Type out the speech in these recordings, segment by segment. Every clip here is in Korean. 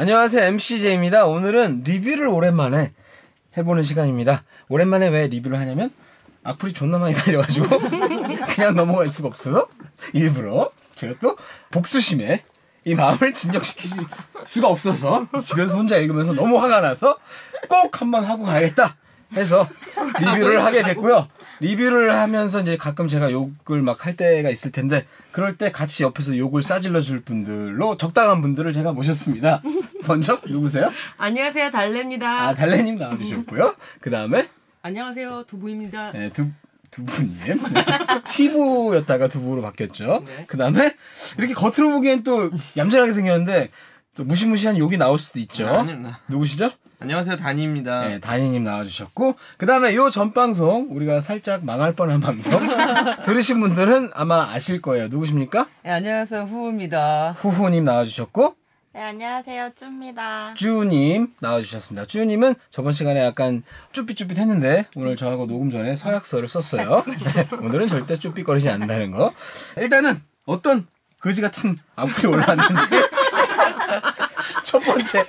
안녕하세요. MCJ입니다. 오늘은 리뷰를 오랜만에 해보는 시간입니다. 오랜만에 왜 리뷰를 하냐면 악플이 존나 많이 달려가지고 그냥 넘어갈 수가 없어서 일부러 제가 또 복수심에 이 마음을 진정시킬 수가 없어서 집에서 혼자 읽으면서 너무 화가 나서 꼭 한번 하고 가야겠다 해서 리뷰를 하게 됐고요. 리뷰를 하면서 이제 가끔 제가 욕을 막 할 때가 있을 텐데 그럴 때 같이 옆에서 욕을 싸질러 줄 분들로 적당한 분들을 제가 모셨습니다. 먼저 누구세요? 안녕하세요, 달래입니다. 아 달래님 나와 주셨고요. 그 다음에 안녕하세요, 두부입니다. 네, 두, 두부님. 네. 티보였다가 두부로 바뀌었죠. 그 다음에 이렇게 겉으로 보기엔 또 얌전하게 생겼는데 또 무시무시한 욕이 나올 수도 있죠. 아닙니다. 누구시죠? 안녕하세요 다니입니다. 네, 다니님 나와주셨고 그 다음에 요 전 방송 우리가 살짝 망할 뻔한 방송 들으신 분들은 아마 아실 거예요. 누구십니까? 네, 안녕하세요, 후우입니다. 후후님 나와주셨고 네, 안녕하세요. 쭈입니다. 쭈님 나와주셨습니다. 쭈님은 저번 시간에 약간 쭈삣쭈삣 했는데 오늘 저하고 녹음 전에 서약서를 썼어요. 네, 오늘은 절대 쭈삣거리지 않는다는 거. 일단은 어떤 거지 같은 악플이 올라왔는지 첫 번째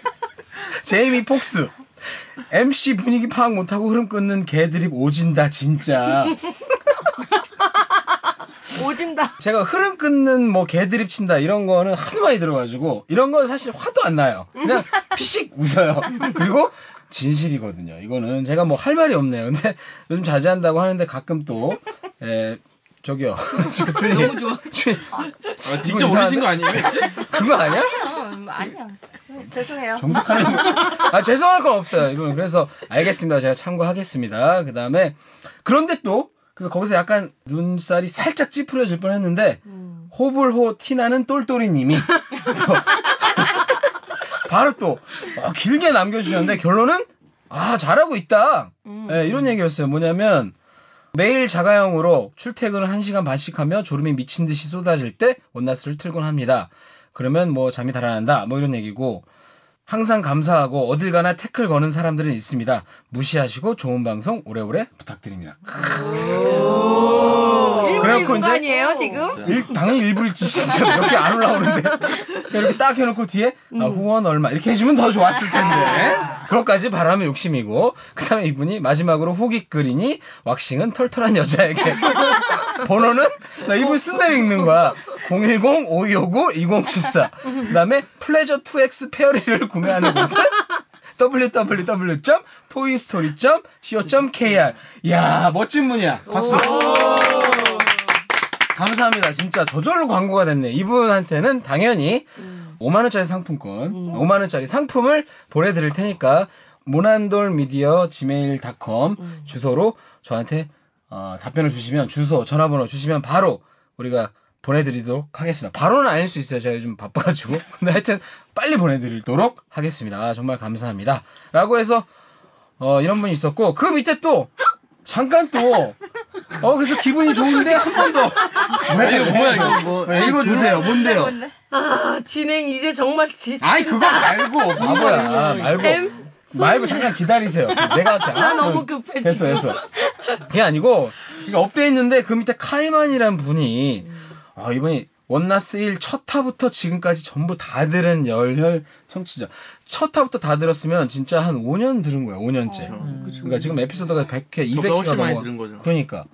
제이미 폭스 MC 분위기 파악 못하고 흐름 끊는 개드립 오진다 진짜. 오진다. 제가 흐름 끊는 뭐 개드립 친다 이런 거는 하도 많이 들어가지고 이런 건 사실 화도 안 나요. 그냥 피식 웃어요. 그리고 진실이거든요. 이거는 제가 뭐 할 말이 없네요. 근데 요즘 자제한다고 하는데 가끔 또 에, 저기요. 주님, 너무 좋아. 주님, 아, 직접 올리신 거 아니에요? 그거 아니야? 어, 아니야. 죄송해요. 정색하는 거. 아 죄송할 건 없어요. 이건 그래서 알겠습니다. 제가 참고하겠습니다. 그 다음에 그런데 또 그래서 거기서 약간 눈살이 살짝 찌푸려질 뻔했는데 호불호 티나는 똘똘이님이 또 바로 또 어, 길게 남겨주셨는데 결론은 아 잘하고 있다. 네, 이런 얘기였어요. 뭐냐면 매일 자가용으로 출퇴근을 1시간 반씩 하며 졸음이 미친 듯이 쏟아질 때 원나스를 틀곤 합니다. 그러면 뭐 잠이 달아난다. 뭐 이런 얘기고 항상 감사하고 어딜 가나 태클 거는 사람들은 있습니다. 무시하시고 좋은 방송 오래오래 부탁드립니다. 일부 그래갖고 이제- 아니에요, 지금? 일, 당연히 일부일지 진짜 몇개안 올라오는데. 이렇게 딱 해놓고 뒤에 아, 후원 얼마 이렇게 해주면 더 좋았을 텐데. 그것까지 바라면 욕심이고. 그 다음에 이분이 마지막으로 후기 글이니 왁싱은 털털한 여자에게. 번호는? 나 이분 쓴 대로 읽는 거야. 010-5259-2074 그 다음에 플레저 2X 페어리를 구매하는 곳은 www.toystory.co.kr 이야 멋진 분이야. 박수 감사합니다. 진짜 저절로 광고가 됐네. 이분한테는 당연히 5만원짜리 상품권, 5만원짜리 상품을 보내드릴 테니까, 모난돌 미디어 gmail.com 주소로 저한테 어, 답변을 주시면, 주소, 전화번호 주시면 바로 우리가 보내드리도록 하겠습니다. 바로는 아닐 수 있어요. 제가 요즘 바빠가지고. 근데 하여튼 빨리 보내드리도록 하겠습니다. 아, 정말 감사합니다. 라고 해서, 어, 이런 분이 있었고, 그 밑에 또, 잠깐 또, 어, 그래서 기분이 좋은데 한 번 더. 왜, 이거 뭐야 이거 뭐? 왜 읽어주세요. 뭔데요? 아, 진행 이제 정말 지친다. 아이, 그거 말고, 바보야. 말고. M? 말고 잠깐 기다리세요. 내가 할게. 나 아, 너무 그- 급해, 했어, 지금. 했어. 그게 아니고, 이거 업돼 있는데 그 밑에 카이만이란 분이, 아, 이분이 원나스 1첫 타부터 지금까지 전부 다 들은 열혈 청취자. 첫 타부터 다 들었으면 진짜 한 5년 들은 거야, 5년째. 그러니까 지금 에피소드가 100회, 200회가 훨씬 많이 넘어. 들은 거죠. 그러니까.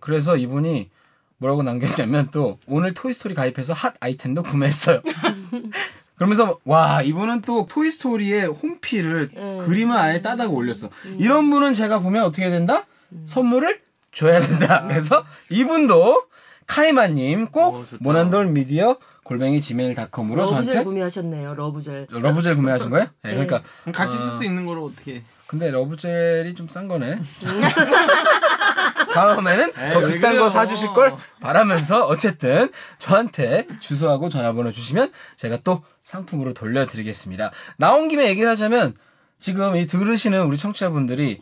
그래서 이분이 뭐라고 남겼냐면 또 오늘 토이스토리 가입해서 핫 아이템도 구매했어요. 그러면서 와 이분은 또 토이스토리의 홈피를 그림을 아예 따다가 올렸어. 이런 분은 제가 보면 어떻게 된다? 선물을 줘야 된다. 그래서 이분도 카이마님 꼭 오, 좋다. 모난돌 미디어 골뱅이 gmail.com으로 love gel 저한테 구매하셨네요, love gel. love gel 구매하신 거예요? 네, 그러니까 그럼 같이 쓸 수 있는 거로 어떻게? 근데 love gel이 좀 싼 거네. 다음에는 더왜 비싼 거? 사주실 걸 바라면서 어쨌든 저한테 주소하고 전화번호 주시면 제가 또 상품으로 돌려드리겠습니다. 나온 김에 얘기를 하자면 지금 이 들으시는 우리 청취자분들이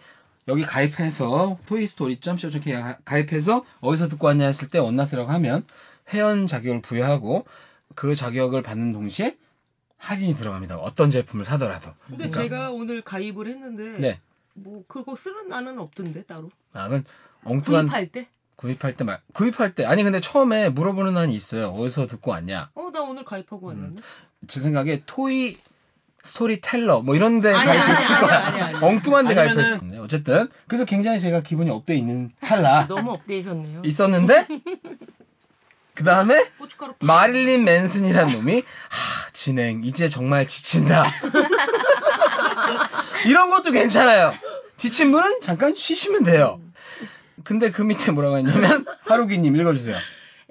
여기 가입해서 토이스토리.co.kr 가입해서 어디서 듣고 왔냐 했을 때 원나스라고 하면 회원 자격을 부여하고 그 자격을 받는 동시에 할인이 들어갑니다. 어떤 제품을 사더라도. 근데 제가 오늘 가입을 했는데 그러니까. 네. 뭐 그거 쓰는 나는 없던데 따로. 나는 엉뚱한 구입할 때? 구입할 때 말, 구입할 때 아니 근데 처음에 물어보는 한이 있어요. 어디서 듣고 왔냐? 어, 나 오늘 가입하고 왔는데. 제 생각에 토이 스토리텔러 뭐 이런 데 가입했을 거야. 엉뚱한 데 아니면은- 가입했었네. 어쨌든 그래서 굉장히 제가 기분이 up돼 있는 찰나 너무 업데이셨네요. 있었는데 그 다음에 마릴린 맨슨이란 놈이 하 진행. 이제 정말 지친다. 이런 것도 괜찮아요. 지친 분은 잠깐 쉬시면 돼요. 근데 그 밑에 뭐라고 했냐면 하루기님 읽어주세요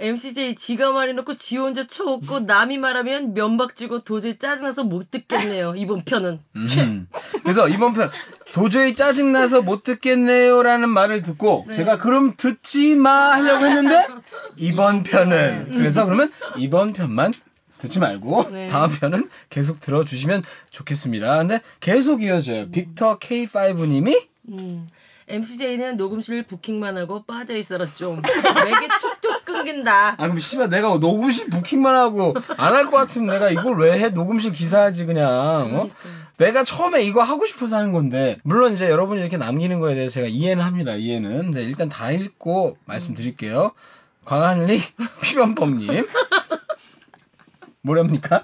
MCJ 지가 말해놓고 지 혼자 쳐웃고 남이 말하면 면박지고 도저히 짜증나서 못 듣겠네요. 이번 편은. 음. 그래서 이번 편 도저히 짜증나서 못 듣겠네요라는 말을 듣고 제가 그럼 듣지 마 하려고 했는데 이번 편은 그래서 그러면 이번 편만 듣지 말고 네. 다음 편은 계속 들어주시면 좋겠습니다. 근데 계속 이어져요. 빅터 K5님이 음. MCJ는 녹음실 부킹만 하고 빠져 있어라 좀. 맥이 끊긴다. 아 그럼 씨발 내가 녹음실 부킹만 하고 안 할 것 같으면 내가 이걸 왜 해? 녹음실 기사하지 그냥. 어? 내가 처음에 이거 하고 싶어서 하는 건데 물론 이제 여러분이 이렇게 남기는 거에 대해서 제가 이해는 합니다. 이해는. 근데 일단 다 읽고 말씀드릴게요. 광한리 피변법님 뭐랍니까?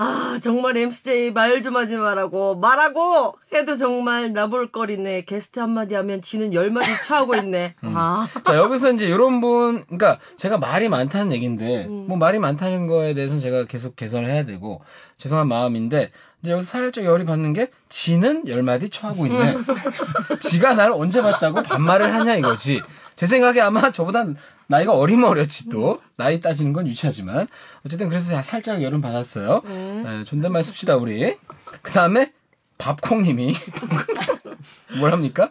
아 정말 MCJ 말 좀 하지 말라고 말하고 해도 정말 나볼거리네. 게스트 한마디 하면 지는 열마디 처하고 있네. 아자 여기서 이제 이런 분, 그러니까 제가 말이 많다는 얘기인데 뭐 말이 많다는 거에 대해서는 제가 계속 개선을 해야 되고 죄송한 마음인데 이제 여기서 살짝 열이 받는 게 지는 열 마디 처하고 있네. 지가 날 언제 봤다고 반말을 하냐 이거지. 제 생각에 아마 저보다 나이가 어리면 어렸지 또 나이 따지는 건 유치하지만 어쨌든 그래서 살짝 열은 받았어요. 네, 존댓말 씁시다 우리. 그 다음에 밥콩님이 뭐랍니까?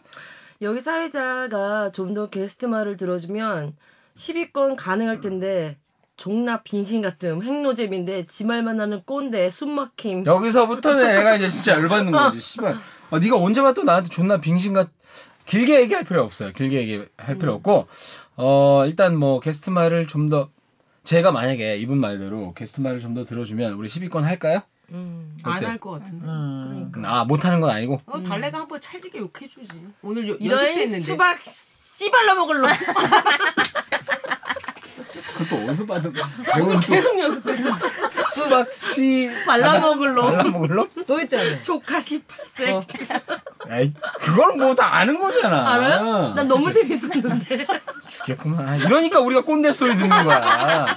여기 사회자가 좀 더 게스트 말을 들어주면 10위권 가능할 텐데 종납 빙신 같음 핵노잼인데 지 말만 하는 꼰대 숨막힘 여기서부터는 애가 이제 진짜 열받는 거지. 씨발. 아, 네가 언제 봐도 나한테 존나 빙신같 길게 얘기할 필요 없어요. 길게 얘기할 필요 없고 어 일단 뭐 게스트 말을 좀 더 제가 만약에 이분 말대로 게스트 말을 좀 더 들어주면 우리 10위권 할까요? 안 어때? 할것 같은데 음. 그러니까 아 못하는 건 아니고. 어, 달래가 한번 찰지게 욕해주지 오늘 여, 음, 이런 네. 수박 씨발라 먹을 놈 그것도 어디서 받은 거야? 또 계속 연습했어 수박 씨 발라 먹을 놈 발라 먹을로? 또 있잖아 조카 18세 에이 그거는 뭐다 아는 거잖아. 알아요? 난 너무 재밌었는데 죽겠구만. 아, 이러니까 우리가 꼰대 소리 듣는 거야.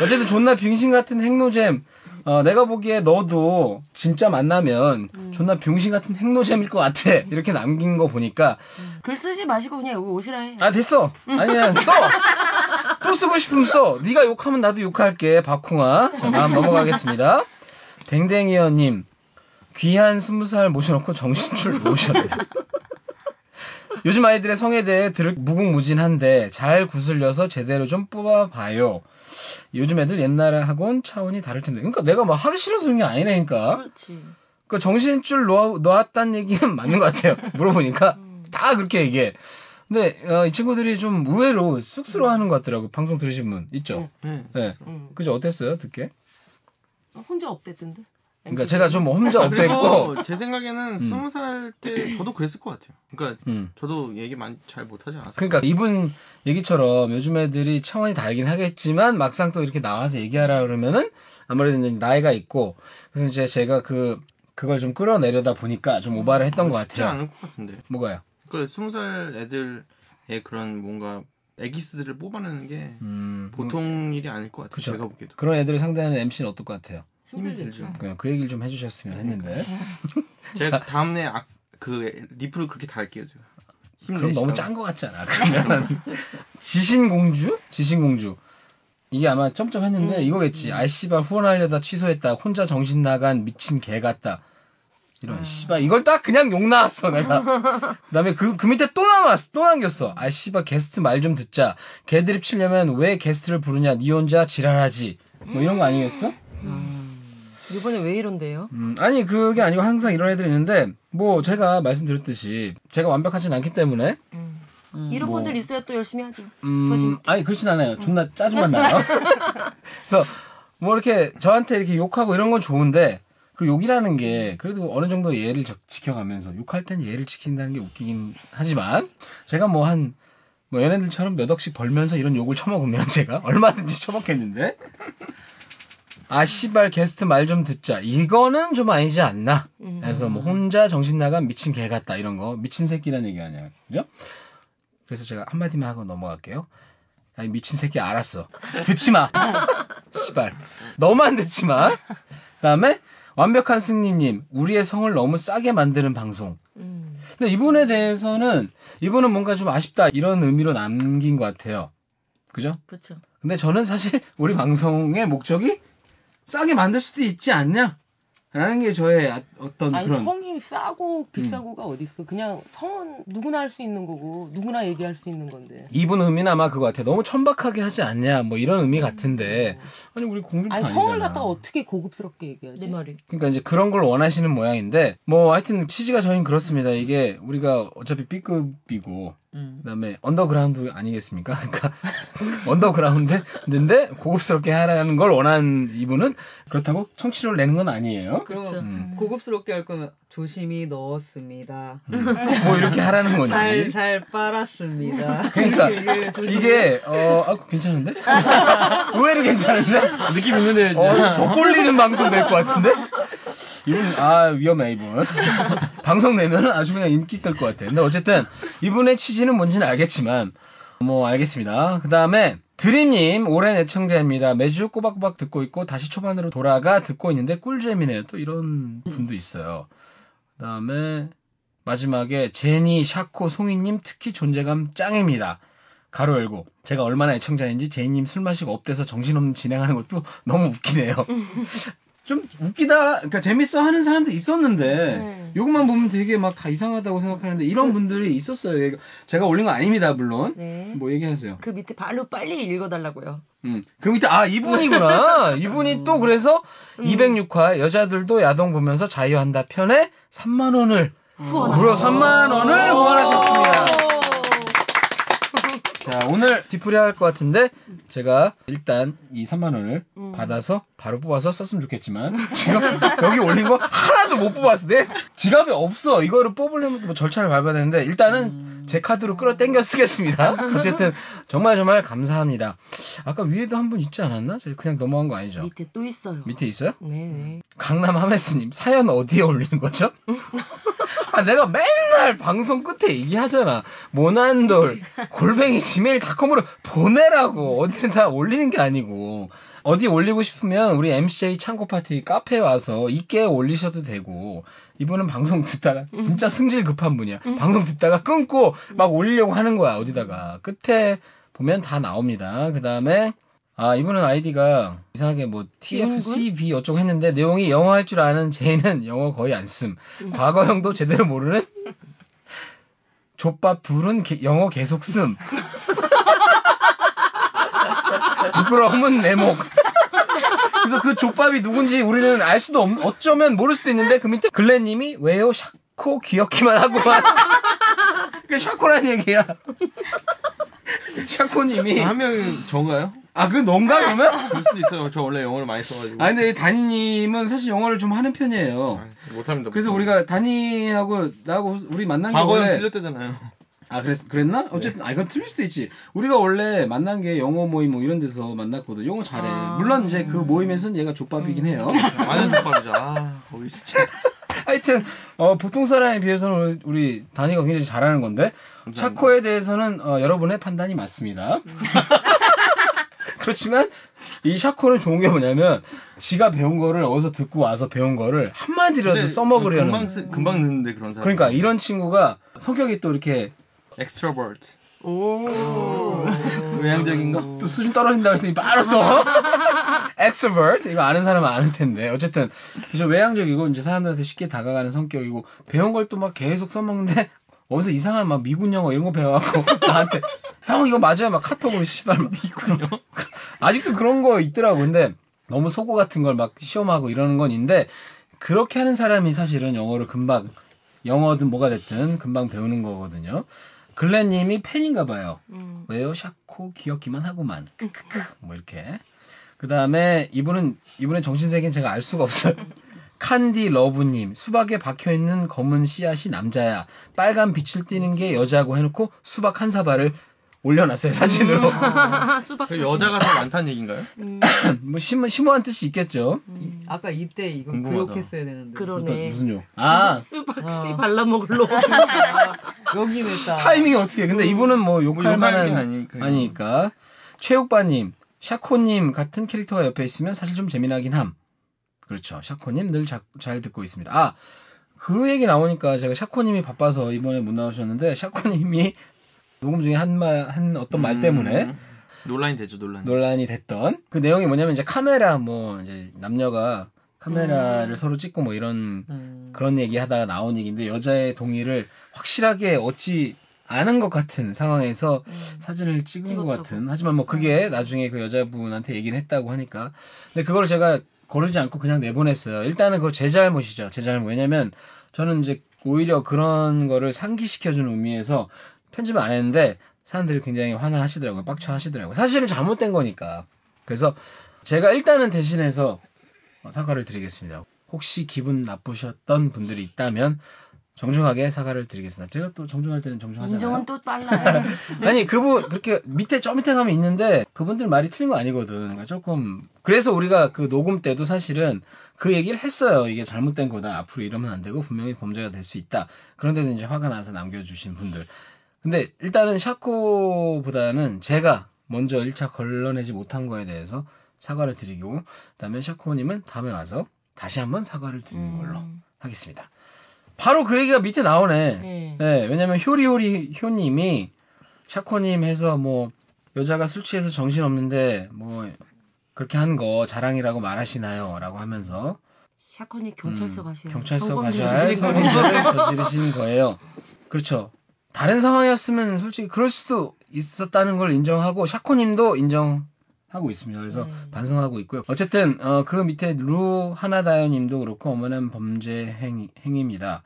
어쨌든 존나 빙신 같은 핵노잼. 어, 내가 보기에 너도 진짜 만나면 존나 병신 같은 핵노잼일 것 같아. 이렇게 남긴 거 보니까 글 쓰지 마시고 그냥 여기 오시라 해 아 됐어. 아니야 써. 또 쓰고 싶으면 써. 네가 욕하면 나도 욕할게. 박콩아. 자 다음 넘어가겠습니다. 댕댕이어님 귀한 스무 살 모셔놓고 정신줄 놓으셨네. 요즘 아이들의 성에 대해 들을 무궁무진한데 잘 구슬려서 제대로 좀 뽑아봐요. 요즘 애들 옛날하고는 차원이 다를 텐데. 그러니까 내가 막 하기 싫어서 그런 게 아니라니까. 그렇지 그 정신줄 놓아, 놓았다는 얘기는 맞는 것 같아요. 물어보니까 다 그렇게 얘기해. 근데 어, 이 친구들이 좀 의외로 쑥스러워하는 것 같더라고. 방송 들으신 분 있죠. 네. 네. 음. 그죠 어땠어요 듣게? 혼자 업됐던데 그러니까 제가 좀 혼자 아, 업됐고. 그리고 제 생각에는 스무 살 때 저도 그랬을 것 같아요. 그러니까 음. 저도 얘기 많이 잘 못하지 않았어요. 그러니까 이분 얘기처럼 요즘 애들이 차원이 다르긴 하겠지만 막상 또 이렇게 나와서 얘기하라 그러면은 아무래도 이제 나이가 있고 그래서 이제 제가 그 그걸 좀 끌어내려다 보니까 좀 오바를 했던 것 쉽지 같아요. 않을 것 같은데. 뭐가요? 그러니까 스무 살 애들의 그런 뭔가 애기스들을 뽑아내는 게 음, 보통 일이 아닐 것 같아요. 그쵸. 제가 보기에도. 그런 애들을 상대하는 MC는 어떨 것 같아요? 힘들겠죠 그냥 그 얘기를 좀 해주셨으면 했는데. 제가 다음에 아, 그 리플을 그렇게 달게요. 제가. 그럼. 너무 짠 것 같지 않아? 그러면 지신공주? 지신공주. 이게 아마 점점했는데 이거겠지. 아 씨발 후원하려다 취소했다. 혼자 정신 나간 미친 개 같다. 이런 씨발 이걸 딱 그냥 욕 나왔어 내가. 그다음에 그, 그 밑에 또 남았어. 또 남겼어. 아 씨발 게스트 말 좀 듣자. 개드립 치려면 왜 게스트를 부르냐? 니 혼자 지랄하지. 뭐 이런 거 아니겠어? 이번에 왜 이런데요? 음, 아니 그게 아니고 항상 이런 애들이 있는데 뭐 제가 말씀드렸듯이 제가 완벽하진 않기 때문에 이런 뭐. 분들 있어야 또 열심히 하죠 음, 아니 그렇진 않아요. 존나 짜증만 나요. 그래서 뭐 이렇게 저한테 이렇게 욕하고 이런 건 좋은데 그 욕이라는 게 그래도 어느 정도 예를 적- 지켜가면서 욕할 땐 예를 지킨다는 게 웃기긴 하지만 제가 뭐한뭐 연예인들처럼 몇 억씩 벌면서 이런 욕을 처먹으면 제가 얼마든지 처먹겠는데 아 씨발 게스트 말 좀 듣자. 이거는 좀 아니지 않나. 그래서 뭐 혼자 정신 나간 미친 개 같다 이런 거 미친 새끼라는 얘기 아니야, 그죠? 그래서 제가 한마디만 하고 넘어갈게요. 아니 미친 새끼 알았어. 듣지 마. 씨발. 너만 듣지 마. 그다음에 완벽한 승리님 우리의 성을 너무 싸게 만드는 방송. 근데 이분에 대해서는 이분은 뭔가 좀 아쉽다 이런 의미로 남긴 것 같아요. 그죠? 그렇죠. 근데 저는 사실 우리 방송의 목적이 싸게 만들 수도 있지 않냐? 라는 게 저의 아- 어떤 아니 그런 성이 싸고 비싸고가 어딨어. 그냥 성은 누구나 할 수 있는 거고 누구나 얘기할 수 있는 건데. 이분 의미는 아마 그거 같아. 너무 천박하게 하지 않냐? 뭐 이런 의미 같은데 아니 우리 공중파 아니 아니잖아. 성을 갖다가 어떻게 고급스럽게 얘기하지? 내 말이. 그러니까 이제 그런 걸 원하시는 모양인데 뭐 하여튼 취지가 저희는 그렇습니다. 이게 우리가 어차피 B급이고 그다음에 언더그라운드 아니겠습니까? 그러니까 언더그라운드인데 고급스럽게 하라는 걸 원하는 이분은 그렇다고 청취료를 내는 건 아니에요. 그럼 그쵸. 고급스럽게 할 거면 조심히 넣었습니다. 뭐 이렇게 하라는 거지. 살살 빨았습니다. 그러니까 이게 어 아, 괜찮은데? 의외로 괜찮은데? 느낌 있는데 어, 더 꼴리는 방송 될 것 같은데? 이분 아 위험해 이분 방송 내면은 아주 그냥 인기 끌 것 같아. 근데 어쨌든 이분의 취지는 뭔지는 알겠지만 뭐 알겠습니다. 그 다음에 드림님 오랜 애청자입니다. 매주 꼬박꼬박 듣고 있고 다시 초반으로 돌아가 듣고 있는데 꿀잼이네요. 또 이런 분도 있어요. 그 다음에 마지막에 제니, 샤코, 송이님 특히 존재감 짱입니다. 가로 열고 제가 얼마나 애청자인지 제니님 술 마시고 up돼서 정신없는 진행하는 것도 너무 웃기네요. 좀 웃기다, 그러니까 재밌어 하는 사람도 있었는데 요것만 보면 되게 막 다 이상하다고 생각하는데 이런 분들이 있었어요. 제가 올린 거 아닙니다, 물론. 네. 뭐 얘기하세요. 그 밑에 바로 빨리 읽어달라고요. 음. 그 밑에 아 이분이구나. 이분이 또 그래서 206화 여자들도 야동 보면서 자유한다 편에 3만 원을 무려 3만 원을 후원하셨습니다. 자 오늘 뒤풀이 할 것 같은데 제가 일단 이 3만 원을 받아서 바로 뽑아서 썼으면 좋겠지만 지금 여기 올린 거 하나도 못 뽑았어. 내 지갑이 없어. 이거를 뽑으려면 뭐 절차를 밟아야 되는데 일단은 제 카드로 끌어 당겨 쓰겠습니다. 어쨌든 정말 정말 감사합니다. 아까 위에도 한 분 있지 않았나? 저 그냥 넘어간 거 아니죠? 밑에 또 있어요. 밑에 있어요? 네네. 강남 하메스님 사연 어디에 올리는 거죠? 아 내가 맨날 방송 끝에 얘기하잖아. 모난돌 골뱅이 지메일닷컴으로 보내라고. 어디다 올리는 게 아니고. 어디 올리고 싶으면 우리 MCJ 창고 파티 카페에 와서 있게 올리셔도 되고. 이분은 방송 듣다가 진짜 승질 급한 분이야. 방송 듣다가 끊고 막 올리려고 하는 거야 어디다가. 끝에 보면 다 나옵니다. 그 다음에 아 이분은 아이디가 이상하게 뭐 TFCB 어쩌고 했는데 내용이 영어 할 줄 아는 제이는 영어 거의 안 씀. 과거형도 제대로 모르는 족밥 둘은 게- 영어 계속 씀. 부끄러움은 내 목. 그래서 그 족밥이 누군지 우리는 알 수도 없, 어쩌면 모를 수도 있는데 그 밑에 글래님이 왜요 샤코 귀엽기만 하고만. 그 샤코란 얘기야. 샤코님이 한 명이 저인가요? 아, 그 넌가 그러면? 그럴 수도 있어요. 저 원래 영어를 많이 써가지고. 아, 근데 다니님은 사실 영어를 좀 하는 편이에요. 아, 못합니다. 그래서 우리가 다니하고 나하고 우리 만난 게 원래 틀렸대잖아요. 아 그랬 그랬나? 어쨌든 아 이건 틀릴 수도 있지. 우리가 원래 만난 게 영어 모임 뭐 이런 데서 만났거든. 영어 잘해. 물론 이제 그 모임에서는 얘가 족밥이긴 해요. 완전 족밥이죠. 아, 거기 진짜. 하여튼 어, 보통 사람에 비해서는 우리, 다니가 굉장히 잘하는 건데 차코에 대해서는 어, 여러분의 판단이 맞습니다. 그렇지만 이 샤코는 좋은 게 뭐냐면 지가 배운 거를 어디서 듣고 와서 배운 거를 한마디라도 써먹으려는 금방, 쓰, 금방 늦는데 그런 사람. 그러니까 이런 친구가 성격이 또 이렇게 extrovert. 오. 외향적인 거. 또 수준 떨어진다 했더니 바로 또 extrovert 이거 아는 사람은 아는 텐데 어쨌든 좀 외향적이고 이제 사람들한테 쉽게 다가가는 성격이고 배운 걸 또 막 계속 써먹는데 어디서 이상한 막 미군 영어 이런 거 배워갖고 나한테 형 이거 맞아요 막 카톡으로 씨발 막 미군 영어 아직도 그런 거 있더라고 근데 너무 속어 같은 걸 막 시험하고 이러는 건 있는데 그렇게 하는 사람이 사실은 영어를 금방 영어든 뭐가 됐든 금방 배우는 거거든요. 글렌님이 팬인가 봐요. 왜요? 샤코 귀엽기만 하고만. 크크크. 뭐 이렇게. 그 다음에 이분은 이분의 정신 세계는 제가 알 수가 없어요. 칸디 러브님 수박에 박혀 있는 검은 씨앗이 남자야. 빨간 빛을 띠는 게 여자고 해놓고 수박 한 사발을 올려놨어요 사진으로. 수박. 그 여자가 더 많다는 얘기인가요? 뭐 심오, 심오한 뜻이 있겠죠. 아까 이때 이거 궁금하다. 교육했어야 되는데. 그러네. 무슨 요? 아 수박 씨 어. 발라 먹을로. 여기 냈다. 타이밍이 어떻게? 근데 이분은 뭐 욕할 욕할 만한 얘기는 아니니까요. 아니니까. 최욱바님, 샤코님 같은 캐릭터가 옆에 있으면 사실 좀 재미나긴 함. 그렇죠. 샤코님 늘 잘 듣고 있습니다. 아, 그 얘기 나오니까 제가 샤코님이 바빠서 이번에 못 나오셨는데 샤코님이 녹음 중에 한 말, 한 어떤 말 때문에 음, 논란이 되죠, 논란. 논란이 됐던 그 내용이 뭐냐면 이제 카메라 뭐 이제 남녀가 카메라를 서로 찍고 뭐 이런 음. 그런 얘기 하다가 나온 얘기인데 여자의 동의를 확실하게 얻지 않은 것 같은 상황에서 사진을 찍은 것 찍었다고. 같은 하지만 뭐 그게 나중에 그 여자분한테 얘기를 했다고 하니까 근데 그걸 제가 고르지 않고 그냥 내보냈어요. 일단은 그거 제 잘못이죠. 제 잘못. 왜냐면 저는 이제 오히려 그런 거를 상기시켜주는 의미에서 편집을 안 했는데 사람들이 굉장히 화나하시더라고요. 빡쳐 하시더라고요. 사실은 잘못된 거니까. 그래서 제가 일단은 대신해서 어, 사과를 드리겠습니다. 혹시 기분 나쁘셨던 분들이 있다면 정중하게 사과를 드리겠습니다. 제가 또 정중할 때는 정중하잖아요. 인정은 또 빨라요. 아니 그분 그렇게 밑에 저 밑에 가면 있는데 그분들 말이 틀린 거 아니거든. 그러니까 조금 그래서 우리가 그 녹음 때도 사실은 그 얘기를 했어요. 이게 잘못된 거다. 앞으로 이러면 안 되고 분명히 범죄가 될 수 있다. 그런데도 이제 화가 나서 남겨주신 분들. 근데 일단은 샤코보다는 제가 먼저 1차 걸러내지 못한 거에 대해서 사과를 드리고 그다음에 샤코님은 다음에 와서 다시 한번 사과를 드리는 걸로 하겠습니다. 바로 그 얘기가 밑에 나오네. 네. 네, 왜냐면 효리효리 효님이 샤코님 해서 뭐 여자가 술 취해서 정신 없는데 뭐 그렇게 한 거 자랑이라고 말하시나요?라고 하면서 샤컨이 경찰서 음, 가셔요. 경찰서 가셔야. 성범죄를 저지르신 거예요. 그렇죠. 다른 상황이었으면 솔직히 그럴 수도 있었다는 걸 인정하고 샤코님도 인정 하고 있습니다. 그래서 네. 반성하고 있고요. 어쨌든 어, 그 밑에 루 하나다요님도 그렇고 어머는 범죄 행, 행위입니다.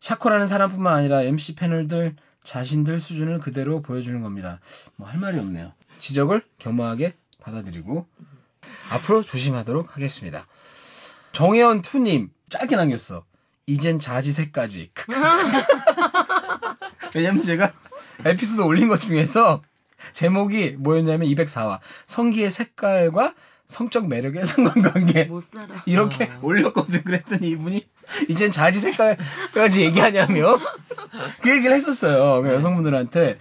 샤코라는 사람뿐만 아니라 MC 패널들 자신들 수준을 그대로 보여주는 겁니다. 뭐 할 말이 없네요. 지적을 겸허하게 받아들이고 앞으로 조심하도록 하겠습니다. 정혜원 투님 짧게 남겼어. 이젠 자지새까지. 왜냐면 제가 에피소드 올린 것 중에서 제목이 뭐였냐면 204화. 성기의 색깔과 성적 매력의 상관관계. 못 살아. 이렇게 올렸거든. 그랬더니 이분이 이젠 자지 색깔까지 얘기하냐며. 그 얘기를 했었어요. 그 여성분들한테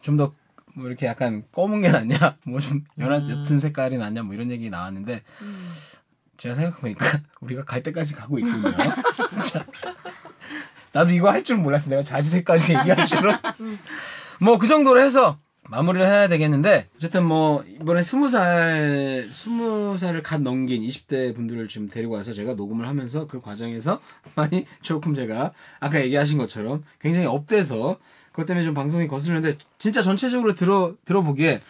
좀 더 뭐 이렇게 약간 검은 게 낫냐? 뭐 좀 연한 옅은 색깔이 낫냐? 뭐 이런 얘기 나왔는데 제가 생각해보니까 우리가 갈 때까지 가고 있군요. 진짜 나도 이거 할 줄 몰랐어. 내가 자지 색까지 얘기할 줄은. 뭐 그 정도로 해서 마무리를 해야 되겠는데 어쨌든 뭐 이번에 스무 살 스무 살을 갓 넘긴 20대 분들을 지금 데리고 와서 제가 녹음을 하면서 그 과정에서 많이 조금 제가 아까 얘기하신 것처럼 굉장히 up돼서 그것 때문에 좀 방송이 거슬렸는데 진짜 전체적으로 들어 들어보기에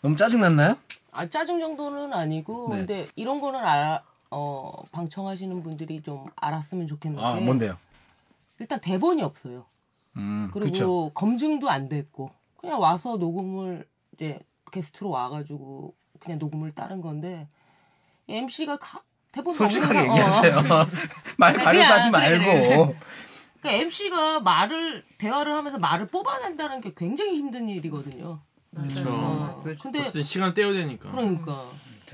너무 짜증 났나요? 아 짜증 정도는 아니고 네. 근데 이런 거는 알, 어, 방청하시는 분들이 좀 알았으면 좋겠는데 아 뭔데요? 일단 대본이 없어요. 음 그리고 그렇죠. 검증도 안 됐고 그냥 와서 녹음을 이제 게스트로 와가지고 그냥 녹음을 따른 건데 MC가 가, 대본 솔직하게 어. 얘기하세요. 말 가려서 하지 그래, 말고. 그러니까 MC가 말을 대화를 하면서 말을 뽑아낸다는 게 굉장히 힘든 일이거든요. 그렇죠. 어, 그렇죠. 근데 어쨌든 시간 떼야 되니까. 그러니까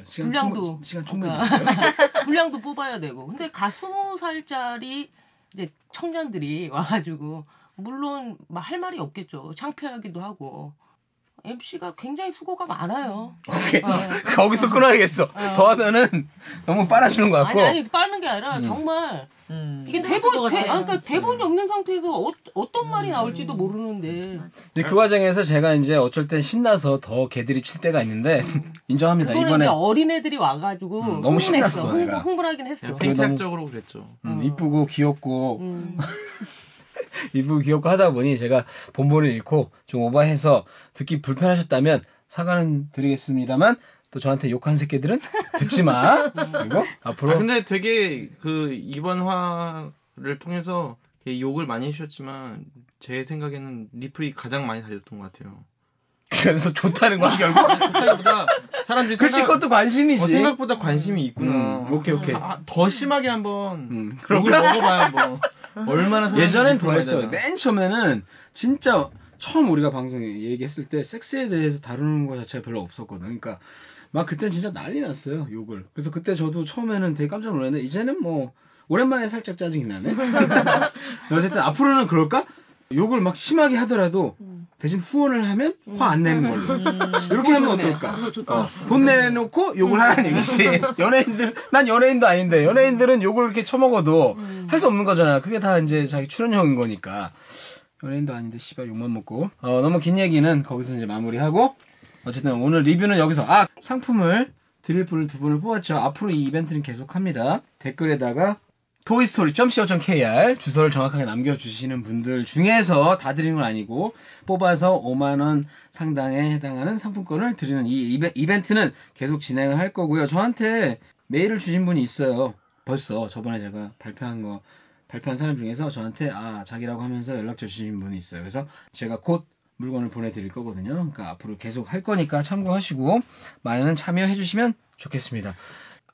시간 분량도 충분, 시간 충분히 그러니까. 분량도 뽑아야 되고. 근데 가 스무 살짜리 이제 청년들이 와가지고 물론 막할 말이 없겠죠. 창피하기도 하고. MC가 굉장히 수고가 많아요. 오케이. 어. 거기서 끊어야겠어. 더 하면은 너무 빨아주는 것 같고. 아니 아니 빠는 게 아니라 정말 음. 이게 대본 것 대. 아, 그러니까 대본이 없는 상태에서 어, 어떤 말이 나올지도 모르는데 근데 그 과정에서 제가 이제 어쩔 땐 신나서 더 개들이 칠 때가 있는데 인정합니다. 그거는 이번에 어린애들이 와가지고 음, 너무 흥분했어. 신났어, 흥분. 흥분하긴 했어. 그냥 생태학적으로 그랬죠. 음, 이쁘고 귀엽고 음. 이쁘고 귀엽고 하다 보니 제가 본보를 잃고 좀 오버해서 듣기 불편하셨다면 사과는 드리겠습니다만 또 저한테 욕한 새끼들은 듣지 마. 그리고 앞으로 아, 근데 되게 그 이번 화를 통해서 욕을 많이 해주셨지만 제 생각에는 리플이 가장 많이 달렸던 것 같아요. 그래서 좋다는 거야 결국. 생각보다 사람들이 그렇지 생각, 그것도 관심이지. 어, 생각보다 관심이 있구나. 음, 오케이 오케이. 아, 더 심하게 한번 음, 욕을? 먹어봐야 뭐 얼마나 예전엔 더 했어요. 맨 처음에는 진짜 처음 우리가 방송에 얘기했을 때 섹스에 대해서 다루는 거 자체가 별로 없었거든. 그러니까 막 그때 진짜 난리 났어요 욕을. 그래서 그때 저도 처음에는 되게 깜짝 놀랐는데 이제는 뭐 오랜만에 살짝 짜증이 나네. 어쨌든 앞으로는 그럴까? 욕을 막 심하게 하더라도 대신 후원을 하면 화 안 내는 걸로. 이렇게 하면 어떨까? 어, 돈 내놓고 욕을 하라는 얘기지. 연예인들, 난 연예인도 아닌데, 연예인들은 욕을 이렇게 처먹어도 할 수 없는 거잖아. 그게 다 이제 자기 출연료인 거니까. 연예인도 아닌데, 씨발 욕만 먹고. 어, 너무 긴 얘기는 거기서 이제 마무리하고. 어쨌든 오늘 리뷰는 여기서, 아! 상품을 드릴 분을 두 분을 뽑았죠. 앞으로 이 이벤트는 계속 합니다. 댓글에다가 toystory.co.kr 주소를 정확하게 남겨주시는 분들 중에서 다 드리는 건 아니고 뽑아서 5만원 상당에 해당하는 상품권을 드리는 이 이벤트는 계속 진행을 할 거고요. 저한테 메일을 주신 분이 있어요. 벌써 저번에 제가 발표한 거 발표한 사람 중에서 저한테 아 자기라고 하면서 연락처 주신 분이 있어요. 그래서 제가 곧 물건을 보내드릴 거거든요. 그러니까 앞으로 계속 할 거니까 참고하시고 많은 참여해 주시면 좋겠습니다.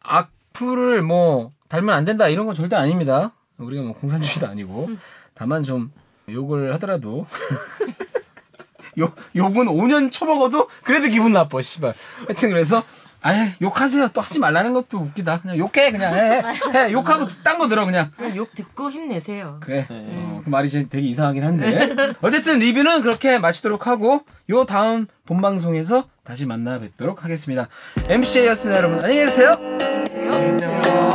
악플을 뭐 달면 안 된다 이런 건 절대 아닙니다. 우리가 뭐 공산주의도 아니고 다만 좀 욕을 하더라도 욕 욕은 5년 처먹어도 그래도 기분 나빠 씨발. 하여튼 그래서 아예 욕하세요. 또 하지 말라는 것도 웃기다. 그냥 욕해 그냥 해, 해. 해. 욕하고 딴 거 들어 그냥. 그냥 욕 듣고 힘내세요. 그래. 어, 그 말이 되게 이상하긴 한데. 어쨌든 리뷰는 그렇게 마치도록 하고 요 다음 본 방송에서 다시 만나 뵙도록 하겠습니다. MC였습니다, 여러분. 안녕히 계세요. 안녕히 계세요.